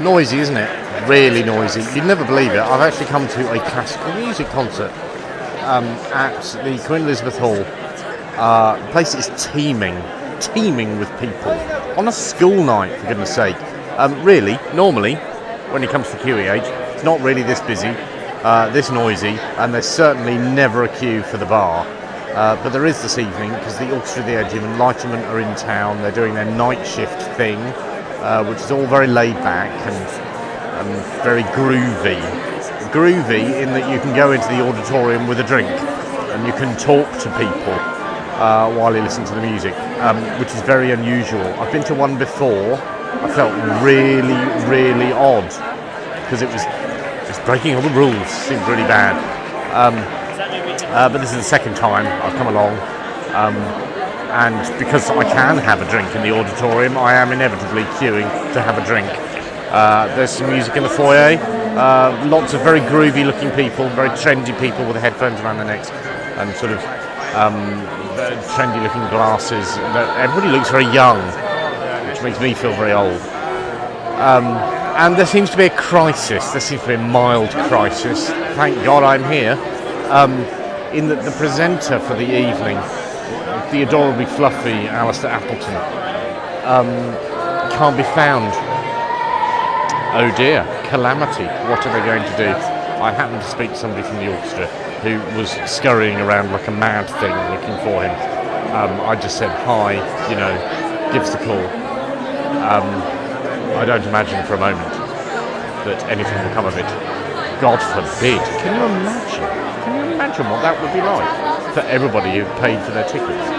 Noisy, isn't it? Really noisy. You'd never believe it. I've actually come to a classical music concert um, at the Queen Elizabeth Hall. Uh, the place is teeming, teeming with people on a school night, for goodness sake. Um, really, normally, when it comes to QEH, it's not really this busy, uh, this noisy, and there's certainly never a queue for the bar. Uh, but there is this evening because the Orchestra of the Age of Enlightenment are in town. They're doing their night shift thing, uh, which is all very laid back and, and very groovy. Groovy in that you can go into the auditorium with a drink and you can talk to people uh, while you listen to the music, um, which is very unusual. I've been to one before. I felt really, really odd because it was it's breaking all the rules. Seemed really bad. Um, uh, but this is the second time I've come along. Um, and because I can have a drink in the auditorium, I am inevitably queuing to have a drink. Uh, there's some music in the foyer, uh, lots of very groovy looking people, very trendy people with headphones around their necks and sort of um, trendy looking glasses. Everybody looks very young, which makes me feel very old. Um, and there seems to be a crisis, there seems to be a mild crisis. Thank God I'm here. Um, in that the presenter for the evening, the adorably fluffy Alistair Appleton, um, can't be found. Oh dear, calamity. What are they going to do? I happened to speak to somebody from the orchestra who was scurrying around like a mad thing looking for him. Um, I just said, hi, you know, give us a call. Um, I don't imagine for a moment that anything will come of it. God forbid. Can you imagine? Can you imagine what that would be like for everybody who paid for their tickets?